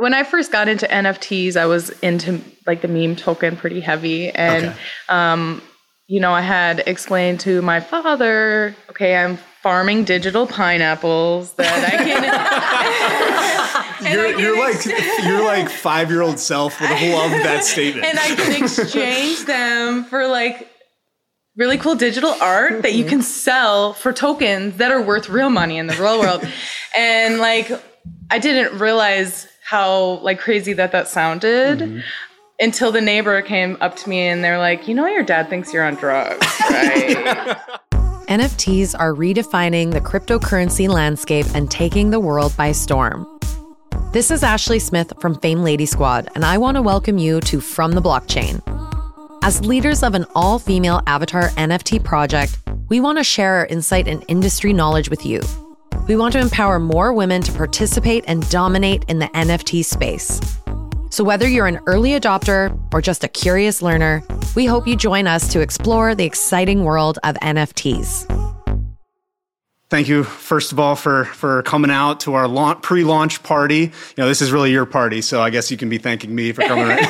when I first got into NFTs, I was into like the meme token pretty heavy. And, Okay. um, you know, I had explained to my father, okay, I'm farming digital pineapples that I can. You're, can you're ex- like your like five year old self would have loved that statement. and I can exchange them for like really cool digital art that you can sell for tokens that are worth real money in the real world. and like I didn't realize how like crazy that that sounded mm-hmm. until the neighbor came up to me and they're like, "You know your dad thinks you're on drugs, right?" NFTs are redefining the cryptocurrency landscape and taking the world by storm. This is Ashley Smith from Fame Lady Squad, and I want to welcome you to From the Blockchain. As leaders of an all female avatar NFT project, we want to share our insight and industry knowledge with you. We want to empower more women to participate and dominate in the NFT space. So, whether you're an early adopter or just a curious learner, we hope you join us to explore the exciting world of NFTs. Thank you, first of all, for for coming out to our launch, pre-launch party. You know, this is really your party, so I guess you can be thanking me for coming.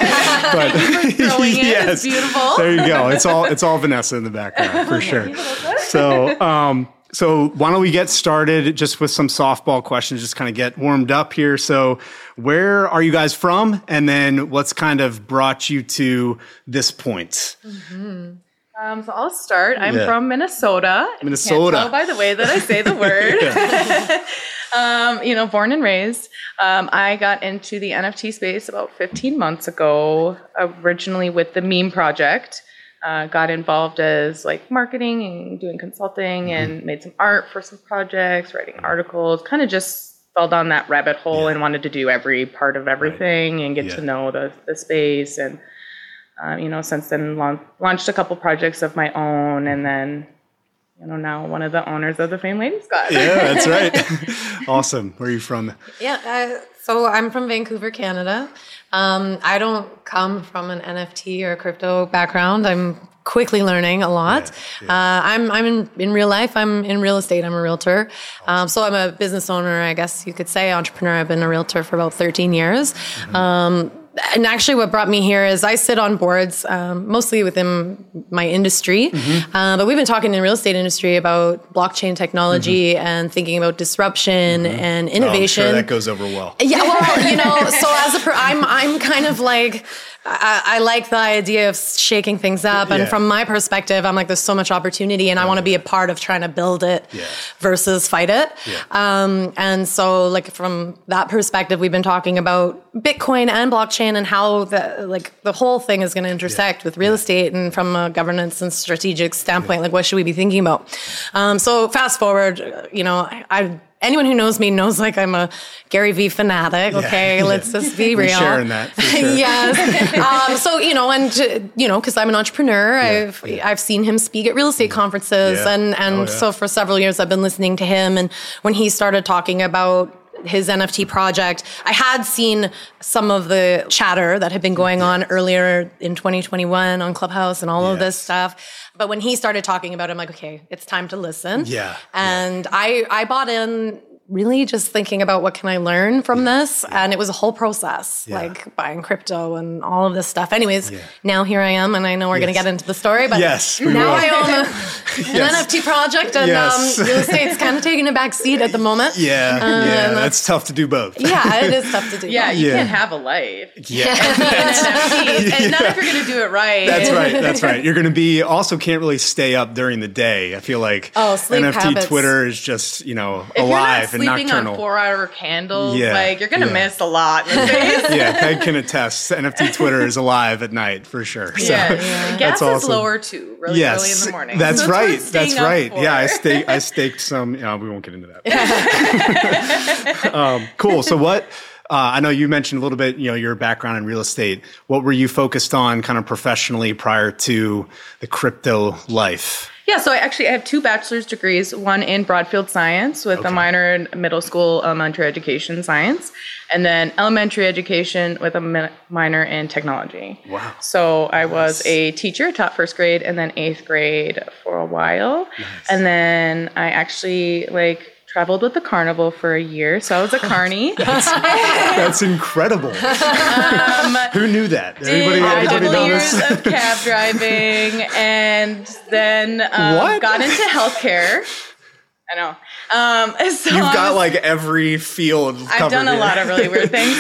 but throwing it. It's beautiful. There you go. It's all it's all Vanessa in the background for sure. So, um, so why don't we get started just with some softball questions, just kind of get warmed up here. So, where are you guys from, and then what's kind of brought you to this point? Um, so I'll start. I'm Yeah. from Minnesota. Minnesota. Can't tell by the way that I say the word. um, you know, born and raised. Um, I got into the NFT space about 15 months ago, originally with the Meme Project. Uh, got involved as like marketing and doing consulting and made some art for some projects, writing articles, kind of just fell down that rabbit hole and wanted to do every part of everything and get Yeah. to know the, the space and uh, you know, since then laun- launched a couple projects of my own, and then, you know, now one of the owners of the Fame Lady Squad. Yeah, that's right. awesome. Where are you from? Yeah, uh, so I'm from Vancouver, Canada. Um, I don't come from an NFT or crypto background. I'm quickly learning a lot. Uh, I'm I'm in, in real life. I'm in real estate. I'm a realtor. Um, so I'm a business owner, I guess you could say, entrepreneur. I've been a realtor for about 13 years. Um, and actually, what brought me here is I sit on boards, um, mostly within my industry. Uh, but we've been talking in the real estate industry about blockchain technology and thinking about disruption and Oh, I'm innovation. sure that goes over well. Yeah, well, you know, so as a, per- I'm, I'm kind of like, I, I like the idea of shaking things up, and Yeah. from my perspective, I'm like, there's so much opportunity, and I want to be a part of trying to build it Yeah. versus fight it. Yeah. Um, and so, like from that perspective, we've been talking about Bitcoin and blockchain and how the like the whole thing is going to intersect with real estate, and from a governance and strategic standpoint, like what should we be thinking about? Um, so fast forward, uh, you know, I. I anyone who knows me knows like I'm a Gary Vee fanatic. Okay, yeah. let's just be We're real. sharing that, for sure. yes. um, so you know, and you know, because I'm an entrepreneur, I've I've seen him speak at real estate conferences, Yeah. and and Oh, yeah. so for several years I've been listening to him. And when he started talking about his NFT project, I had seen some of the chatter that had been going on earlier in 2021 on Clubhouse and all of this stuff. But when he started talking about it, I'm like, okay, it's time to listen. Yeah. And I I bought in really just thinking about what can I learn from this, and it was a whole process, Yeah. like buying crypto and all of this stuff. Anyways, now here I am, and I know we're going to get into the story, but Yes, now will. I own a, an Yes. NFT project, and Yes. um, real estate's kind of taking a back seat at the moment. Yeah, yeah, that's tough to do both. Yeah, it is tough to do. Yeah, you Yeah. can't have a life. yeah. NFTs, and not if you're going to do it right. That's right. That's right. You're going to be also can't really stay up during the day. I feel like Oh, NFT habits. Twitter is just you know If alive you're not and sleeping nocturnal. on four-hour candles, Yeah, like you're going to yeah. miss a lot in the face. yeah, Peg can attest. NFT Twitter is alive at night for sure. So, yeah, that's gas is lower too, really yes, early in the morning. That's So right. That's right. for. Yeah, I staked. I staked some. You know, we won't get into that. um, cool. So what? Uh, I know you mentioned a little bit, you know, your background in real estate. What were you focused on kind of professionally prior to the crypto life? Yeah, so I actually I have two bachelor's degrees, one in Broadfield Science with a minor in middle school elementary education science, and then elementary education with a mi- minor in technology. Wow. So I was a teacher, taught first grade and then eighth grade for a while, and then I actually like traveled with the carnival for a year, so I was a carny. That's incredible. Who knew that? Did a couple years this? of cab driving, and then um, What? got into healthcare. I know. Um, so You've got was- like every field. I've done a lot of really weird things.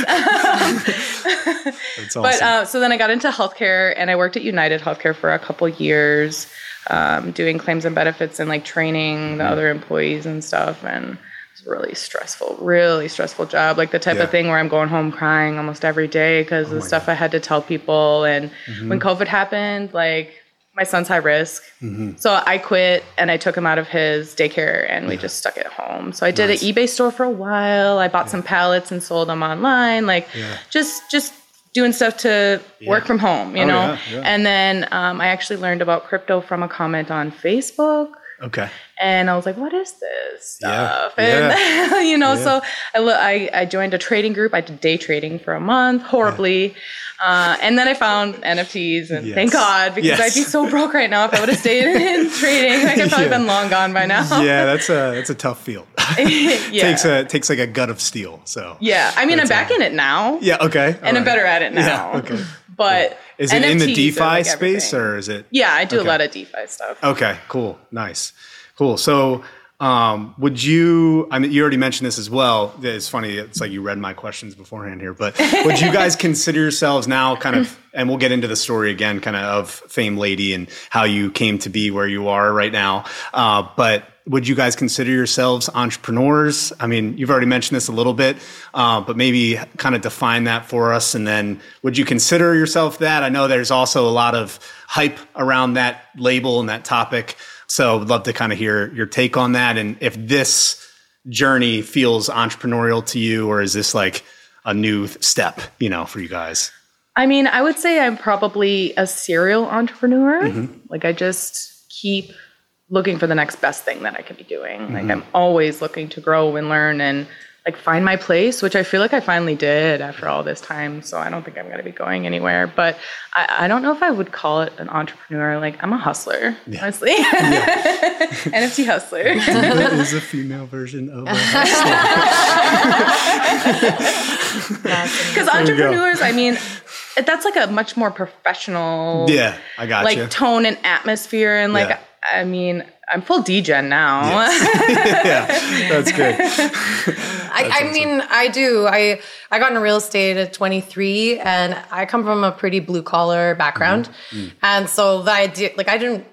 That's awesome. But uh, so then I got into healthcare and I worked at United Healthcare for a couple years, um, doing claims and benefits and like training the Mm-hmm. other employees and stuff. And it's a really stressful, really stressful job. Like the type Yeah. of thing where I'm going home crying almost every day because Oh the stuff I had to tell people. And Mm-hmm. when COVID happened, like my son's high risk. Mm-hmm. So I quit and I took him out of his daycare and we just stuck at home. So I did Nice. an eBay store for a while. I bought some pallets and sold them online. Like Yeah. just just doing stuff to work from home, you Oh, know. yeah, yeah. And then um, I actually learned about crypto from a comment on Facebook. Okay. And I was like, "What is this stuff? Yeah, stuff?" And you know, so I, I I joined a trading group. I did day trading for a month, horribly, uh, and then I found NFTs, and thank God because Yes. I'd be so broke right now if I would have stayed in trading. Like I'd probably Yeah. been long gone by now. Yeah, that's a that's a tough field. yeah. takes a takes like a gut of steel. So yeah. I mean, I'm back in it now, yeah, okay, and I'm better at it now. Yeah, okay. But Is it in the DeFi like, space or is it? Yeah, I do Okay. a lot of DeFi stuff. Okay, cool, nice, cool. So, um, would you? I mean, you already mentioned this as well. It's funny. It's like you read my questions beforehand here, but would you guys consider yourselves now kind of? And we'll get into the story again, kind of of Fame Lady and how you came to be where you are right now. Uh, but would you guys consider yourselves entrepreneurs? I mean, you've already mentioned this a little bit, uh, but maybe kind of define that for us. And then would you consider yourself that? I know there's also a lot of hype around that label and that topic. So would love to kind of hear your take on that. And if this journey feels entrepreneurial to you, or is this like a new step, you know, for you guys? I mean, I would say I'm probably a serial entrepreneur. Mm-hmm. Like I just keep looking for the next best thing that I could be doing. Mm-hmm. Like I'm always looking to grow and learn and like find my place, which I feel like I finally did after all this time. So I don't think I'm going to be going anywhere. But I, I don't know if I would call it an entrepreneur. Like I'm a hustler, honestly. NFT hustler. that is a female version of a hustler. Because entrepreneurs, I mean, that's like a much more professional. Yeah, I got like you. tone and atmosphere and like Yeah. I mean I'm full degen now. yeah, that's good. I, I mean, I do. I I got into real estate at 23, and I come from a pretty blue collar background, mm-hmm. mm. and so the idea, like, I didn't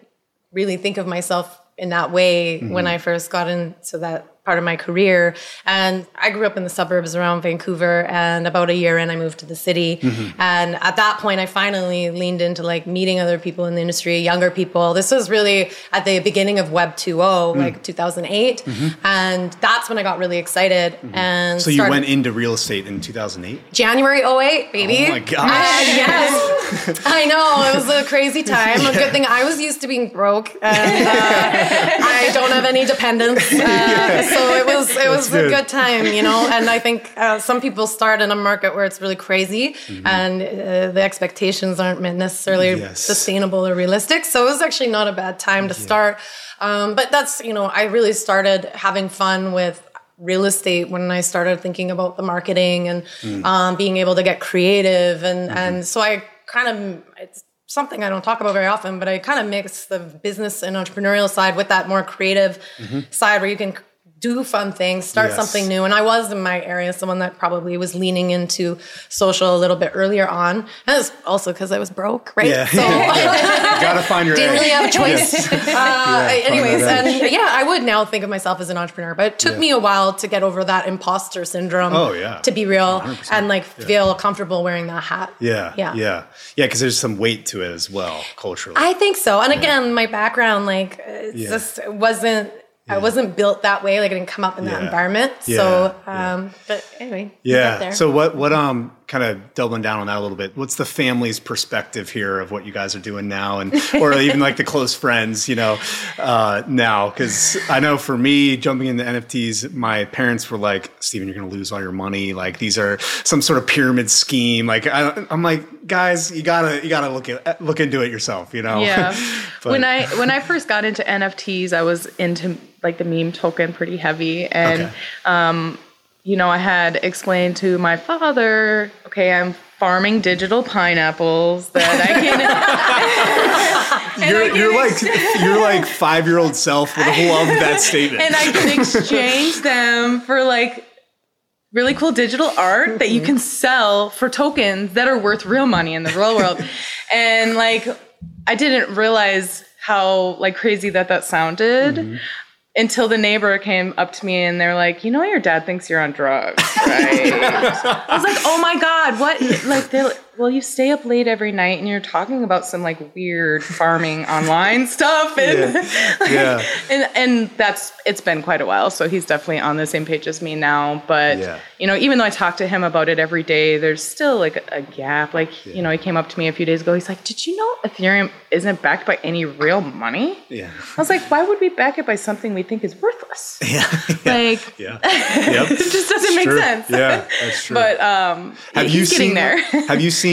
really think of myself in that way mm-hmm. when I first got into that part of my career. And I grew up in the suburbs around Vancouver, and about a year in, I moved to the city. Mm-hmm. And at that point, I finally leaned into like meeting other people in the industry, younger people. This was really at the beginning of Web 2.0, mm. like 2008, mm-hmm. and that's when I got really excited. Mm-hmm. And So you started- went into real estate in 2008? January 08, baby. Oh my gosh. And yes. I know. It was a crazy time. A good thing I was used to being broke and uh, I don't have any dependents. Uh, So it was it was a good time, you know. And I think uh, some people start in a market where it's really crazy and uh, the expectations aren't necessarily Yes. sustainable or realistic. So it was actually not a bad time to start. Um, but that's, you know, I really started having fun with real estate when I started thinking about the marketing and um, being able to get creative. And, and so I kind of, it's something I don't talk about very often, but I kind of mix the business and entrepreneurial side with that more creative mm-hmm. side where you can do fun things, start Yes. something new. And I was in my area someone that probably was leaning into social a little bit earlier on. And also because I was broke, right? Yeah. So Gotta find your didn't edge. really have a choice. Uh, anyways, and yeah, I would now think of myself as an entrepreneur, but it took Yeah. me a while to get over that imposter syndrome. Oh, yeah. to be real 100%. and like feel comfortable wearing that hat. Yeah, yeah, yeah, yeah. Because there's some weight to it as well, culturally. I think so. And again, my background, like, Yeah. just wasn't. I wasn't built that way. Like, I didn't come up in that environment. So, Yeah. um, but anyway, yeah. So what? What? Um. Kind of doubling down on that a little bit. What's the family's perspective here of what you guys are doing now, and or even like the close friends, you know, uh, now? Because I know for me, jumping into NFTs, my parents were like, "Steven, you're going to lose all your money. Like these are some sort of pyramid scheme." Like I, I'm like, guys, you gotta you gotta look at look into it yourself, you know. Yeah. But- when I when I first got into NFTs, I was into like the meme token pretty heavy, and Okay. um, you know, I had explained to my father, okay, I'm farming digital pineapples that I can. You're, can you're ex- like you're like five year old self would have loved that statement. and I can exchange them for like really cool digital art that you Mm-hmm. can sell for tokens that are worth real money in the real world. and like I didn't realize how like crazy that that sounded. Mm-hmm. Until the neighbor came up to me and they're like, you know, your dad thinks you're on drugs, right? I was like, oh my god, what? Like, they're like, well, you stay up late every night and you're talking about some like weird farming online stuff, and Yeah. Yeah. and and that's it's been quite a while so he's definitely on the same page as me now but Yeah. you know even though i talk to him about it every day there's still like a, gap like you know he came up to me a few days ago he's like did you know ethereum isn't backed by any real money yeah. i was like why would we back it by something we think is worthless Yeah. like Yeah. It just doesn't make True. sense Yeah, that's true. but um have you getting seen, there have you seen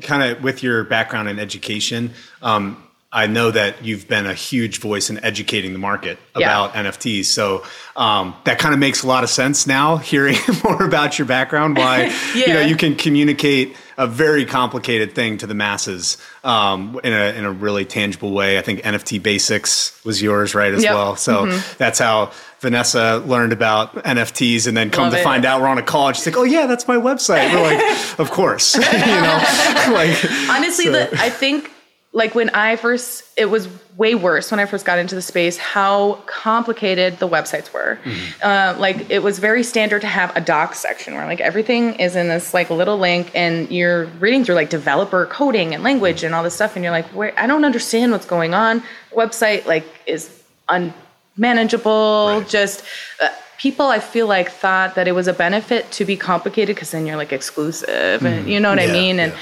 kind of with your background in education? Um, I know that you've been a huge voice in educating the market Yeah. about NFTs. So um, that kind of makes a lot of sense now, hearing more about your background. Why you know you can communicate a very complicated thing to the masses um, in a in a really tangible way. I think NFT Basics was yours, right, as Yep. well. So Mm-hmm. that's how Vanessa learned about NFTs, and then come Love to it. find out we're on a call. And she's like, "Oh yeah, that's my website." We're like, "Of course," you know, like honestly so- the, i think like when i first it was way worse when i first got into the space how complicated the websites were Mm-hmm. uh, like it was very standard to have a docs section where like everything is in this like little link and you're reading through like developer coding and language and all this stuff and you're like where i don't understand what's going on website like is unmanageable Right. just uh, people i feel like thought that it was a benefit to be complicated because then you're like exclusive and you know what. Yeah, i mean and yeah.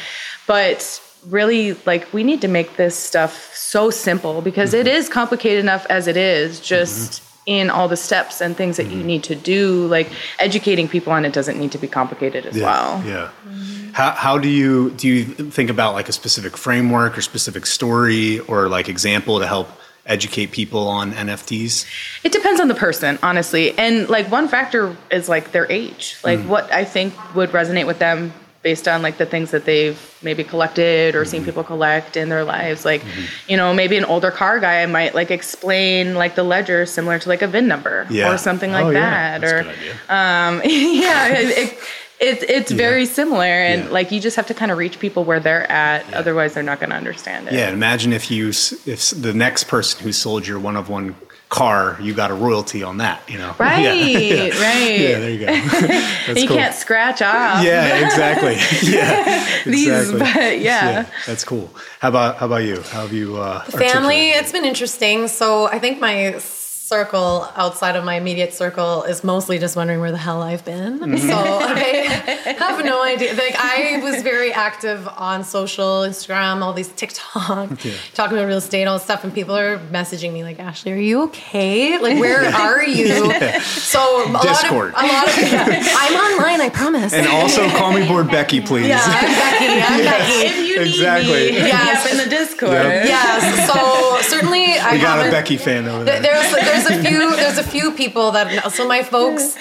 but really like we need to make this stuff so simple because it mm-hmm. is complicated enough as it is just mm-hmm. in all the steps and things that you mm-hmm. need to do like educating people on it doesn't need to be complicated as well Yeah. How, how do you do you think about like a specific framework or specific story or like example to help educate people on NFTs? It depends on the person, honestly. And like one factor is like their age. Like mm. what I think would resonate with them based on like the things that they've maybe collected or seen people collect in their lives. Like, you know, maybe an older car guy might like explain like the ledger similar to like a VIN number Yeah. or something like Oh, yeah. that. Or um yeah, it, it, it, it's very similar and Yeah. like you just have to kind of reach people where they're at otherwise they're not going to understand it. Yeah, imagine if you if the next person who sold your one of one car, you got a royalty on that, you know. Right, Yeah. right. Yeah, there you go. That's you cool. can't scratch off. Yeah, exactly. Yeah, These, exactly. but yeah. that's cool. How about how about you? How have you uh, Family, it's been interesting. So I think my circle outside of my immediate circle is mostly just wondering where the hell I've been. Mm-hmm. So I have no idea. Like I was very active on social, Instagram, all these TikTok, talking about real estate, all this stuff, and people are messaging me like, "Ashley, are you okay? Like, where are you?" So a Discord. lot of a lot of yeah, I'm online. I promise. And also call me Bored Becky, please. yeah, I'm Becky. I'm Becky. If you Exactly. me, hit me Yes. in the Discord. Yep. Yes. So certainly, I got a haven't- Becky fan over there. There- There's there's a few there's a few people that know. So my folks,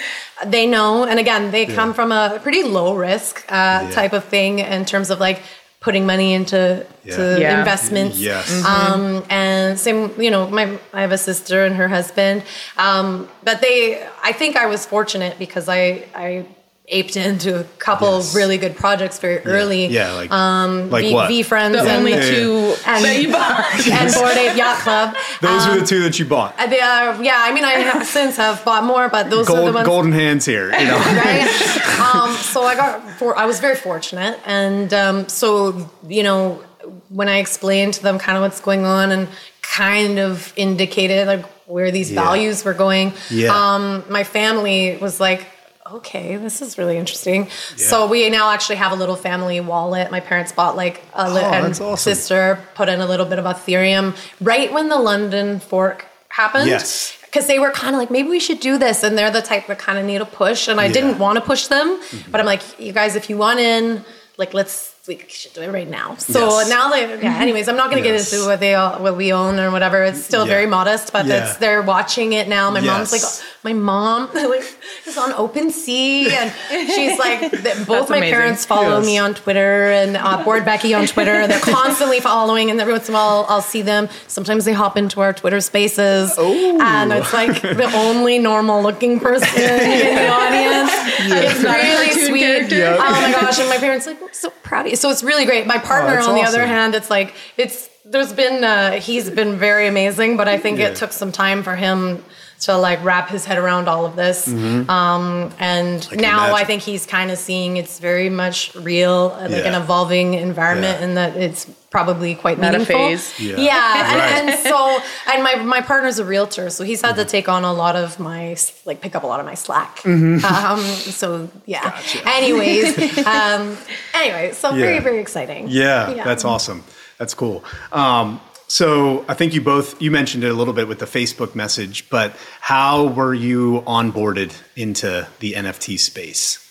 they know, and again, they come from a pretty low risk uh, type of thing in terms of like putting money into to Yeah. investments. Yes. Um, and same, you know, my I have a sister and her husband. Um, but they, I think I was fortunate because I I aped into a couple Yes. really good projects very early. Yeah, like um, like V, what? VeeFriends The and, only Yeah, yeah. two And- that you bought. and Bored Ape Yacht Club. Those Um, were the two that you bought. uh, they, uh, yeah, I mean, I have since have bought more, but those are the ones. golden hands here. You know. right? um, so I got for I was very fortunate, and um, so you know when I explained to them kind of what's going on and kind of indicated like where these Yeah. values were going. Yeah. Um, my family was like. Okay, this is really interesting. So we now actually have a little family wallet. My parents bought like a li- Oh, and awesome. sister put in a little bit of Ethereum right when the London fork happened. Yes. Because they were kind of like, maybe we should do this. And they're the type that kind of need a push. And I Yeah. Mm-hmm. didn't want to push them. But I'm like, you guys, if you want in, like, let's, we should do it right now. So Yes. now they, yeah, anyways, I'm not going to Yes. get into what they all, what we own or whatever. It's still Yeah. very modest, but Yeah. it's, they're watching it now. My mom's like, Yes. my mom like is on OpenSea, and she's like, both That's my amazing. parents follow Yes. me on Twitter and uh, Bored Becky on Twitter. They're constantly following, and every once in a while I'll see them. Sometimes they hop into our Twitter Spaces, Oh. and it's like the only normal looking person in the audience. It's really sweet. character. Yeah. Oh my gosh! And my parents are like, I'm so proud of you. So it's really great. My partner, Oh, on the other hand, it's like it's there's been uh, he's been very amazing, but I think Yeah. it took some time for him to like wrap his head around all of this. Um, and can now I think he's kind of seeing it's very much real, like an evolving environment, Yeah. and that it's probably quite Not a meaningful. phase. Yeah. Yeah, Right. and, and so and my my partner's a realtor, so he's had to take on a lot of my like pick up a lot of my slack. Um, so yeah. Anyways, um, anyway, so very Yeah. very exciting. Yeah, that's awesome. That's cool. Um, so I think you both you mentioned it a little bit with the Facebook message, but how were you onboarded into the NFT space?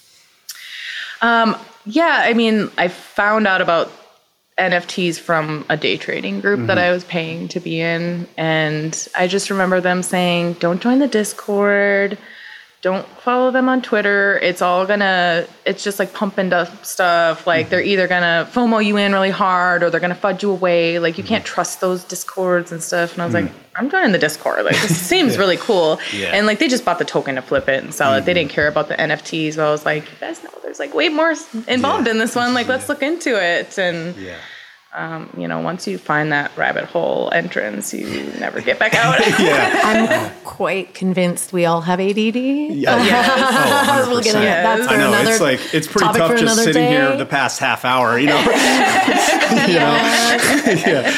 Um, yeah, I mean, I found out about NFTs from a day trading group that mm-hmm. I was paying to be in. And I just remember them saying, don't join the Discord, don't follow them on Twitter. It's all gonna, it's just like pumping up stuff. Like they're mm-hmm. either gonna FOMO you in really hard or they're gonna fudge you away. Like you mm-hmm. can't trust those Discords and stuff. And I was like, mm. I'm joining the Discord. Like this seems really cool. Yeah. And like they just bought the token to flip it and sell it. They mm-hmm. didn't care about the NFTs. But I was like, you guys know there's like way more involved Yeah. in this one. Like let's look into it. And Yeah. Um, you know, once you find that rabbit hole entrance, you never get back out. Yeah. I'm quite convinced we all have ADD. Yeah. Oh, we'll get into 100%. that. That's I know it's like it's pretty tough just another sitting here the past half hour, you know. you know? yeah.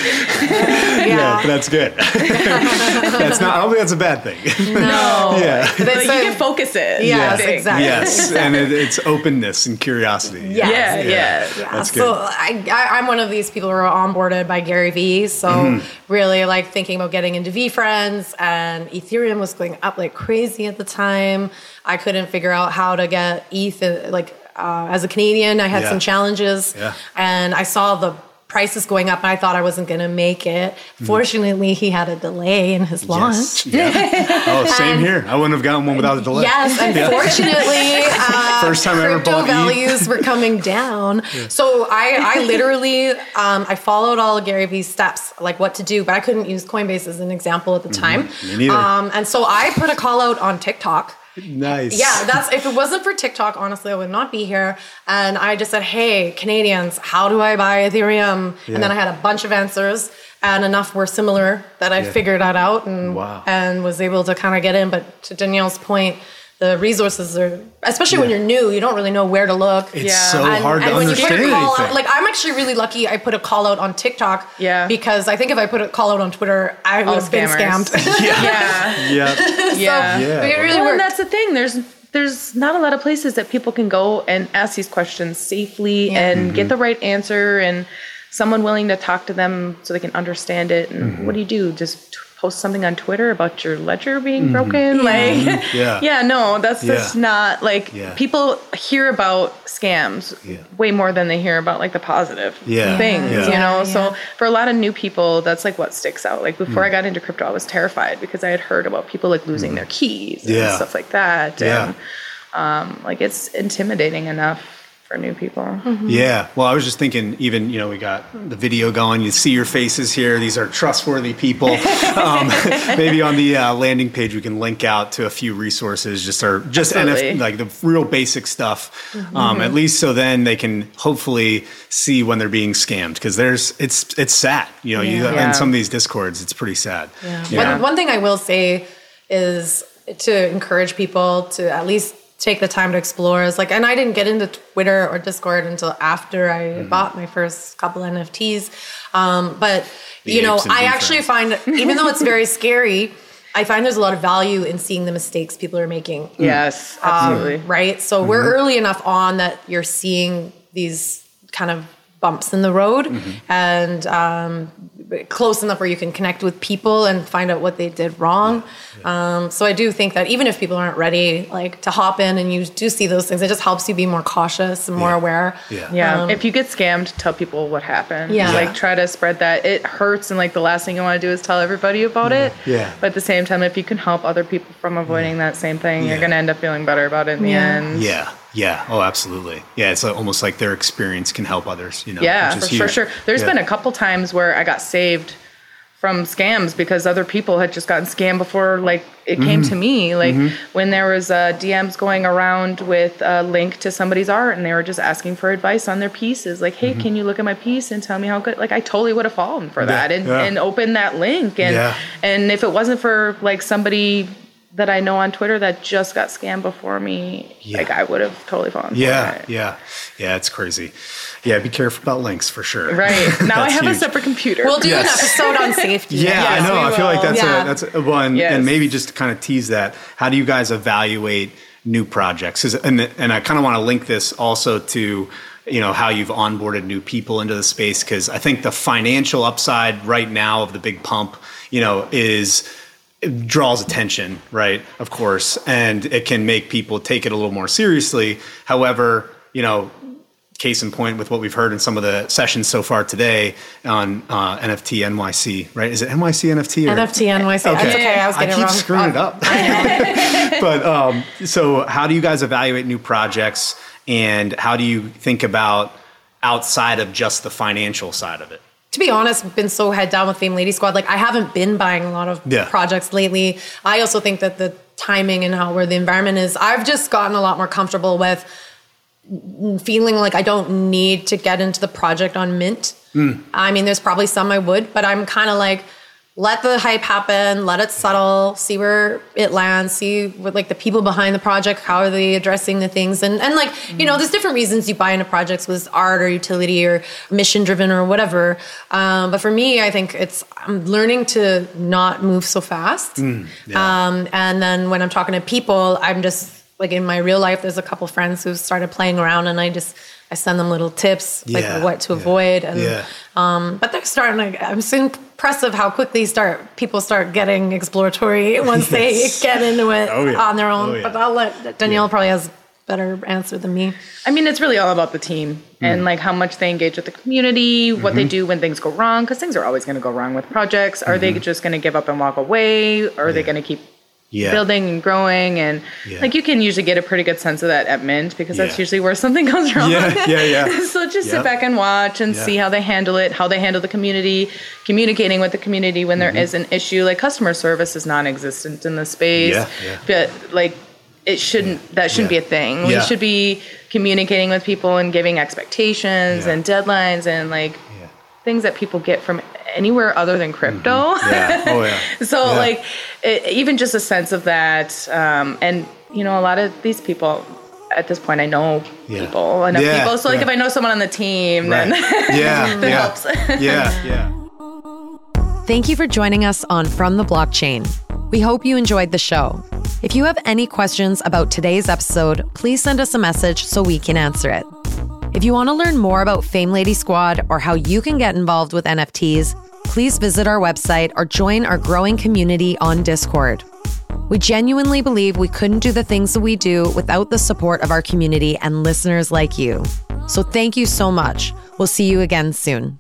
yeah, that's good. that's not. I don't think that's a bad thing. no. yeah. But you So- can focus it. Yes, I exactly. Yes, and it, it's openness and curiosity. Yes. Yeah, yeah. Yeah, That's so good. I, I, I'm one of these people who are onboarded by Gary Vee. So Mm-hmm. really like thinking about getting into VeeFriends and Ethereum was going up like crazy at the time. I couldn't figure out how to get ETH like uh, as a Canadian. I had Yeah. some challenges Yeah. and I saw the prices going up and I thought I wasn't going to make it. Mm-hmm. Fortunately, he had a delay in his launch. Yes. Yeah. Oh, same And- here. I wouldn't have gotten one without a delay. Yes, unfortunately, uh, First time I ever crypto bought values were coming down. So I, I literally, um, I followed all of Gary Vee's steps, like what to do, but I couldn't use Coinbase as an example at the time. Mm-hmm. Me neither. Um, and so I put a call out on TikTok. Nice. Yeah, that's if it wasn't for TikTok, honestly, I would not be here. And I just said, "Hey, Canadians, how do I buy Ethereum?" And then I had a bunch of answers, and enough were similar that I Yeah. figured that out and Wow. and was able to kind of get in. But to Danielle's point, the resources are, especially when you're new, you don't really know where to look. It's Yeah. so and, hard to and when you put understand a call out, like I'm actually really lucky. I put a call out on TikTok, Yeah. because I think if I put a call out on Twitter, I would All have been scammed. Yeah. yeah. Yeah. Yeah. it really well, worked. and that's the thing. There's there's not a lot of places that people can go and ask these questions safely and get mm-hmm. the right answer and someone willing to talk to them so they can understand it. And mm-hmm. what do you do? Just t- post something on Twitter about your ledger being broken? Like, Yeah. yeah, no, that's just Yeah. not like Yeah. people hear about scams Yeah. way more than they hear about like the positive Yeah. things, Yeah. you know? Yeah, So for a lot of new people, that's like what sticks out. Like before Hmm. I got into crypto, I was terrified because I had heard about people like losing their keys and stuff like that. Yeah. And um, like it's intimidating enough for new people. Yeah. Well, I was just thinking, even, you know, we got the video going. You see your faces here. These are trustworthy people. um, maybe on the uh, landing page, we can link out to a few resources, just or just Absolutely. NF, like the real basic stuff. Um, at least so then they can hopefully see when they're being scammed because there's it's it's sad. You know, you Yeah. in some of these discords, it's pretty sad. Yeah. One, one thing I will say is to encourage people to at least take the time to explore is like and I didn't get into Twitter or Discord until after I Mm-hmm. bought my first couple NFTs. Um, but you know, I actually friends. find even though it's very scary, I find there's a lot of value in seeing the mistakes people are making. Yes, absolutely. Right. So we're early enough on that you're seeing these kind of bumps in the road and um, close enough where you can connect with people and find out what they did wrong. Um, so I do think that even if people aren't ready, like to hop in and you do see those things, it just helps you be more cautious and more aware. Yeah. Yeah. if you get scammed, tell people what happened. Yeah. Like try to spread that. It hurts and like the last thing you want to do is tell everybody about it. Yeah. But at the same time, if you can help other people from avoiding that same thing, Yeah. you're gonna end up feeling better about it in the end. Yeah. Yeah. Oh, absolutely. Yeah. It's almost like their experience can help others, you know. Yeah, for sure. There's Yeah. been a couple times where I got saved from scams because other people had just gotten scammed before like it came Mm-hmm. to me like when there was uh, dms going around with a link to somebody's art and they were just asking for advice on their pieces like hey can you look at my piece and tell me how good like i totally would have fallen for that and, Mm-hmm. yeah. and opened that link and Yeah. and if it wasn't for like somebody that i know on twitter that just got scammed before me like i would have totally fallen Yeah. for it Yeah. Yeah. It's crazy. Yeah. Be careful about links for sure. right now i That's have a separate computer We'll do Yes. an episode on safety. Yeah, I know. I feel like that's Yeah. a that's a one, Yes. and maybe just to kind of tease that. How do you guys evaluate new projects? 'Cause- And and I kind of want to link this also to you know how you've onboarded new people into the space because I think the financial upside right now of the big pump, you know, is it draws attention, right? Of course, and it can make people take it a little more seriously. However, you know, case in point with what we've heard in some of the sessions so far today on uh, NFT NYC, right? Is it NYC NFT or NFT NYC. That's okay. I was I getting keep it wrong. screwing it up. but um, so, how do you guys evaluate new projects, and how do you think about outside of just the financial side of it? To be honest, been so head down with Fame Lady Squad. Like I haven't been buying a lot of Yeah. projects lately. I also think that the timing and how where the environment is, I've just gotten a lot more comfortable with feeling like I don't need to get into the project on mint. Hmm. I mean, there's probably some I would, but I'm kind of like, let the hype happen, let it settle, see where it lands, see what like the people behind the project, how are they addressing the things, and and like you know, there's different reasons you buy into projects with art or utility or mission driven or whatever. Um, but for me, I think it's I'm learning to not move so fast. Um, and then when I'm talking to people, I'm just like in my real life, there's a couple friends who've started playing around, and I just I send them little tips Yeah, like what to yeah, avoid, and yeah. um, but they're starting. Like, I'm so impressed of how quickly start people start getting exploratory once Yes. they get into it Oh, yeah. on their own. Oh, yeah. But I'll let Danielle probably has better answer than me. I mean, it's really all about the team and mm. like how much they engage with the community, what they mm-hmm. do when things go wrong, because things are always going to go wrong with projects. Are they mm-hmm. just going to give up and walk away? Or are they going to keep Yeah. building and growing? And Yeah. like you can usually get a pretty good sense of that at Mint because that's Yeah. usually where something goes wrong. Yeah, yeah, yeah. so just Yep. sit back and watch and see how they handle it, how they handle the community, communicating with the community when Mm-hmm. there is an issue. Like customer service is non-existent in the space, Yeah, yeah. but like it shouldn't. That shouldn't be a thing. We should be communicating with people and giving expectations and deadlines and like things that people get from anywhere other than crypto. Yeah. Oh yeah. so Yeah. like it, even just a sense of that um, and you know a lot of these people at this point i know Yeah. people enough Yeah, people so like yeah. if i know someone on the team Right. then Yeah. that yeah. helps yeah. Yeah. Thank you for joining us on From the Blockchain. We hope you enjoyed the show. If you have any questions about today's episode, please send us a message so we can answer it. If you want to learn more about Fame Lady Squad or how you can get involved with NFTs, please visit our website or join our growing community on Discord. We genuinely believe we couldn't do the things that we do without the support of our community and listeners like you. So thank you so much. We'll see you again soon.